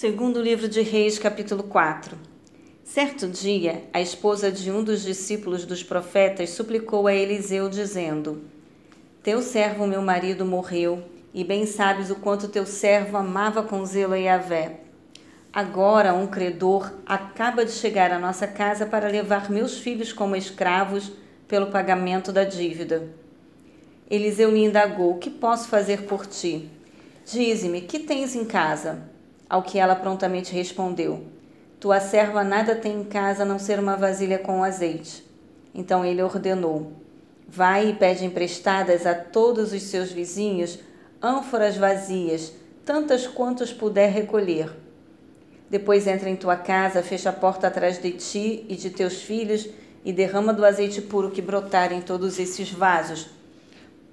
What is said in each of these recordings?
Segundo livro de Reis, capítulo 4. Certo dia, a esposa de um dos discípulos dos profetas suplicou a Eliseu, dizendo: Teu servo, meu marido, morreu, e bem sabes o quanto teu servo amava com zelo a Yahvé. Agora um credor acaba de chegar à nossa casa para levar meus filhos como escravos pelo pagamento da dívida. Eliseu lhe indagou: Que posso fazer por ti? Dize-me, que tens em casa? Ao que ela prontamente respondeu: Tua serva nada tem em casa a não ser uma vasilha com azeite. Então ele ordenou: Vai e pede emprestadas a todos os seus vizinhos ânforas vazias, tantas quantas puder recolher. Depois entra em tua casa, fecha a porta atrás de ti e de teus filhos e derrama do azeite puro que brotar em todos esses vasos,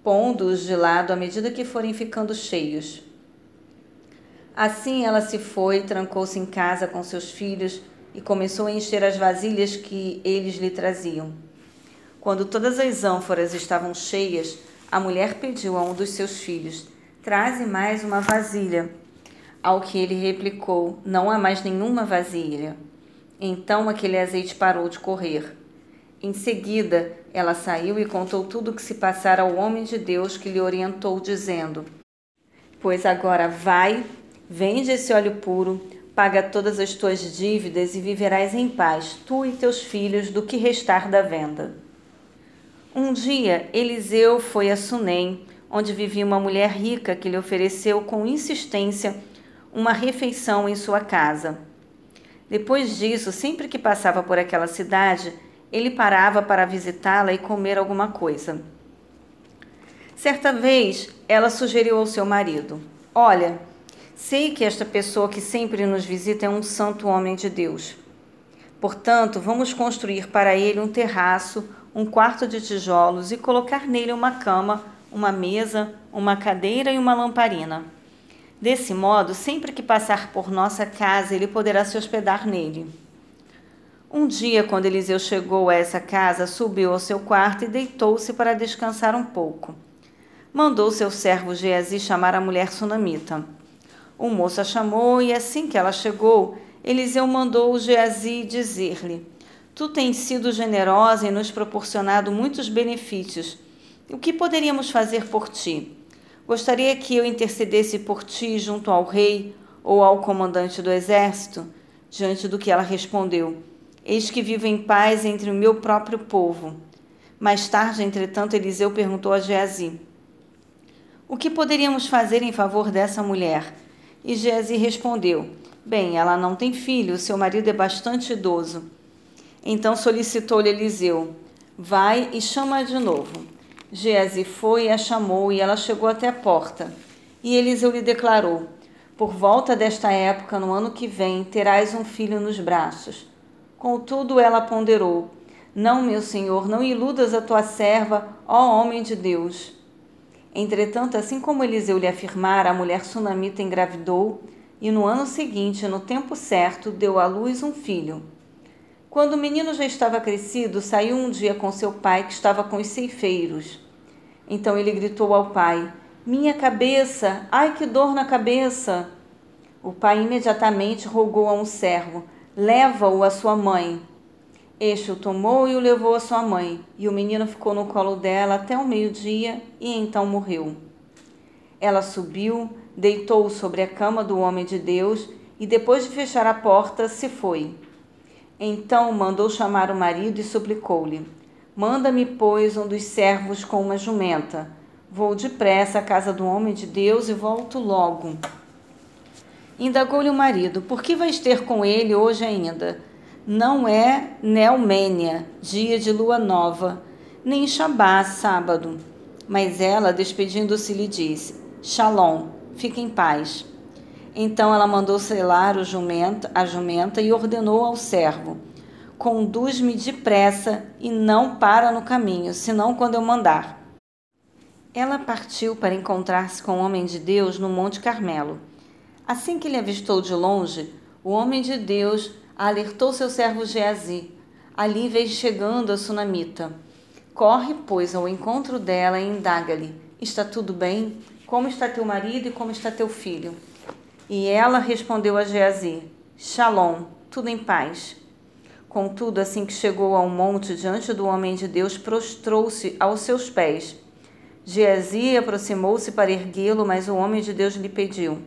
pondo-os de lado à medida que forem ficando cheios. Assim ela se foi, trancou-se em casa com seus filhos e começou a encher as vasilhas que eles lhe traziam. Quando todas as ânforas estavam cheias, a mulher pediu a um dos seus filhos: Traze mais uma vasilha. Ao que ele replicou: Não há mais nenhuma vasilha. Então aquele azeite parou de correr. Em seguida, ela saiu e contou tudo o que se passara ao homem de Deus que lhe orientou, dizendo: Pois agora vai, Vende esse óleo puro, paga todas as tuas dívidas e viverás em paz, tu e teus filhos, do que restar da venda. Um dia, Eliseu foi a Sunem, onde vivia uma mulher rica que lhe ofereceu com insistência uma refeição em sua casa. Depois disso, sempre que passava por aquela cidade, ele parava para visitá-la e comer alguma coisa. Certa vez, ela sugeriu ao seu marido: Olha, Sei que esta pessoa que sempre nos visita é um santo homem de Deus. Portanto, vamos construir para ele um terraço, um quarto de tijolos e colocar nele uma cama, uma mesa, uma cadeira e uma lamparina. Desse modo, sempre que passar por nossa casa, ele poderá se hospedar nele. Um dia, quando Eliseu chegou a essa casa, subiu ao seu quarto e deitou-se para descansar um pouco. Mandou seu servo Geazi chamar a mulher sunamita. O moço a chamou e assim que ela chegou, Eliseu mandou Geazi dizer-lhe: Tu tens sido generosa e nos proporcionado muitos benefícios. O que poderíamos fazer por ti? Gostaria que eu intercedesse por ti junto ao rei ou ao comandante do exército? Diante do que ela respondeu: Eis que vivo em paz entre o meu próprio povo. Mais tarde, entretanto, Eliseu perguntou a Geazi: O que poderíamos fazer em favor dessa mulher? E Gese respondeu: Bem, ela não tem filho, seu marido é bastante idoso. Então solicitou-lhe Eliseu: Vai e chama-a de novo. Gese foi e a chamou, e ela chegou até a porta. E Eliseu lhe declarou: Por volta desta época, no ano que vem, terás um filho nos braços. Contudo, ela ponderou: Não, meu senhor, não iludas a tua serva, ó homem de Deus. Entretanto, assim como Eliseu lhe afirmara, a mulher sunamita engravidou e no ano seguinte, no tempo certo, deu à luz um filho. Quando o menino já estava crescido, saiu um dia com seu pai, que estava com os ceifeiros. Então ele gritou ao pai: Minha cabeça! Ai, que dor na cabeça! O pai imediatamente rogou a um servo: Leva-o à sua mãe. Este o tomou e o levou à sua mãe, e o menino ficou no colo dela até o meio-dia e então morreu. Ela subiu, deitou-o sobre a cama do homem de Deus e, depois de fechar a porta, se foi. Então mandou chamar o marido e suplicou-lhe: Manda-me, pois, um dos servos com uma jumenta. Vou depressa à casa do homem de Deus e volto logo. Indagou-lhe o marido: Por que vais ter com ele hoje ainda? Não é Neumênia, dia de lua nova, nem Shabá, sábado. Mas ela, despedindo-se, lhe disse: Shalom, fique em paz. Então ela mandou selar o jumenta, a jumenta e ordenou ao servo: Conduz-me depressa e não para no caminho, senão quando eu mandar. Ela partiu para encontrar-se com o homem de Deus no Monte Carmelo. Assim que ele avistou de longe, o homem de Deus alertou seu servo Geazi. Ali veio chegando a sunamita. Corre, pois, ao encontro dela e indaga-lhe: Está tudo bem? Como está teu marido e como está teu filho? E ela respondeu a Geazi: Shalom, tudo em paz. Contudo, assim que chegou ao monte diante do homem de Deus, prostrou-se aos seus pés. Geazi aproximou-se para erguê-lo, mas o homem de Deus lhe pediu: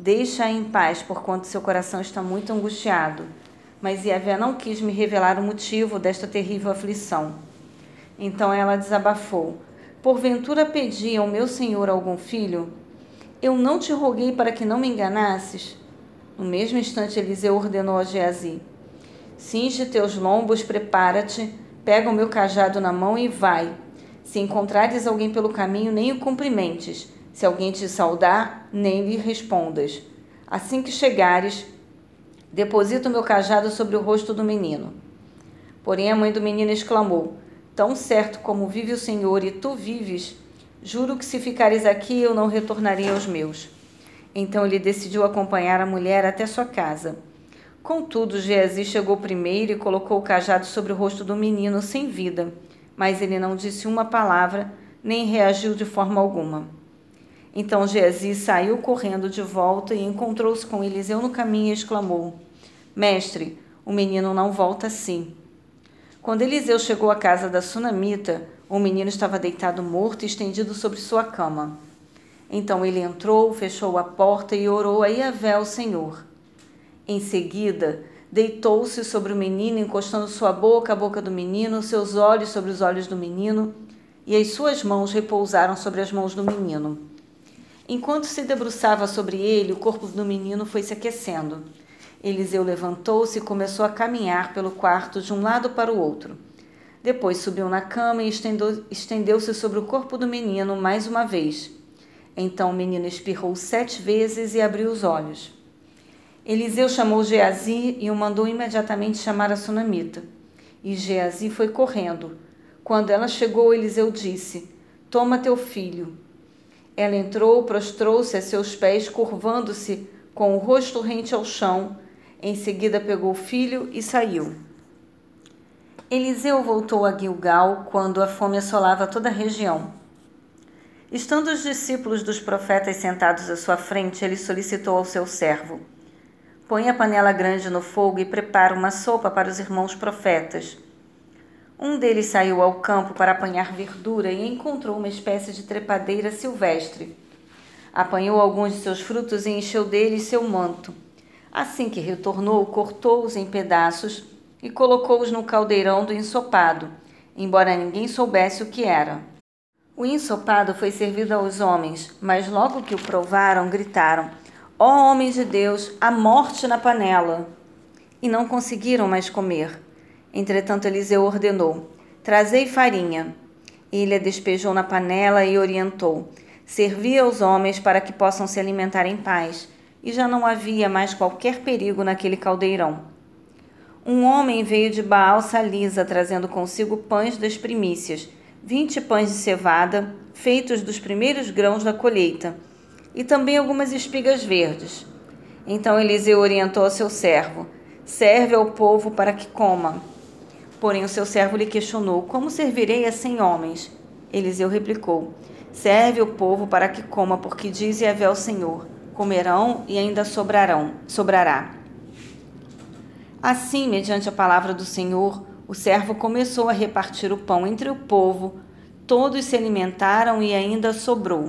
Deixa-a em paz, porquanto seu coração está muito angustiado. Mas Yahvé não quis me revelar o motivo desta terrível aflição. Então ela desabafou: Porventura pedi ao meu senhor algum filho? Eu não te roguei para que não me enganasses? No mesmo instante, Eliseu ordenou a Geazi: Cinge teus lombos, prepara-te, pega o meu cajado na mão e vai. Se encontrares alguém pelo caminho, nem o cumprimentes. Se alguém te saudar, nem lhe respondas. Assim que chegares, deposita o meu cajado sobre o rosto do menino. Porém, a mãe do menino exclamou: Tão certo como vive o Senhor e tu vives, juro que se ficares aqui eu não retornarei aos meus. Então ele decidiu acompanhar a mulher até sua casa. Contudo, Geazi chegou primeiro e colocou o cajado sobre o rosto do menino sem vida, mas ele não disse uma palavra, nem reagiu de forma alguma. Então Geazi saiu correndo de volta e encontrou-se com Eliseu no caminho e exclamou: Mestre, o menino não volta assim. Quando Eliseu chegou à casa da sunamita, o menino estava deitado morto e estendido sobre sua cama. Então ele entrou, fechou a porta e orou a Iavé, o Senhor. Em seguida, deitou-se sobre o menino, encostando sua boca à boca do menino, seus olhos sobre os olhos do menino, e as suas mãos repousaram sobre as mãos do menino. Enquanto se debruçava sobre ele, o corpo do menino foi se aquecendo. Eliseu levantou-se e começou a caminhar pelo quarto de um lado para o outro. Depois subiu na cama e estendeu-se sobre o corpo do menino mais uma vez. Então o menino espirrou sete vezes e abriu os olhos. Eliseu chamou Geazi e o mandou imediatamente chamar a sunamita. E Geazi foi correndo. Quando ela chegou, Eliseu disse: Toma teu filho. Ela entrou, prostrou-se a seus pés, curvando-se, com o rosto rente ao chão. Em seguida, pegou o filho e saiu. Eliseu voltou a Gilgal quando a fome assolava toda a região. Estando os discípulos dos profetas sentados à sua frente, ele solicitou ao seu servo: Põe a panela grande no fogo e prepara uma sopa para os irmãos profetas. Um deles saiu ao campo para apanhar verdura e encontrou uma espécie de trepadeira silvestre. Apanhou alguns de seus frutos e encheu deles seu manto. Assim que retornou, cortou-os em pedaços e colocou-os no caldeirão do ensopado, embora ninguém soubesse o que era. O ensopado foi servido aos homens, mas logo que o provaram, gritaram: Ó oh, homens de Deus, a morte na panela! E não conseguiram mais comer. Entretanto, Eliseu ordenou: Trazei farinha. Ele a despejou na panela e orientou: Servi aos homens para que possam se alimentar em paz. E já não havia mais qualquer perigo naquele caldeirão. Um homem veio de Baal Salisa, trazendo consigo pães das primícias, vinte pães de cevada, feitos dos primeiros grãos da colheita e também algumas espigas verdes. Então Eliseu orientou seu servo: Serve ao povo para que coma. Porém o seu servo lhe questionou: Como servirei a cem homens? Eliseu replicou: Serve o povo para que coma, porque diz Yahvé ao Senhor: Comerão e ainda sobrarão, sobrará. Assim, mediante a palavra do Senhor, o servo começou a repartir o pão entre o povo. Todos se alimentaram e ainda sobrou.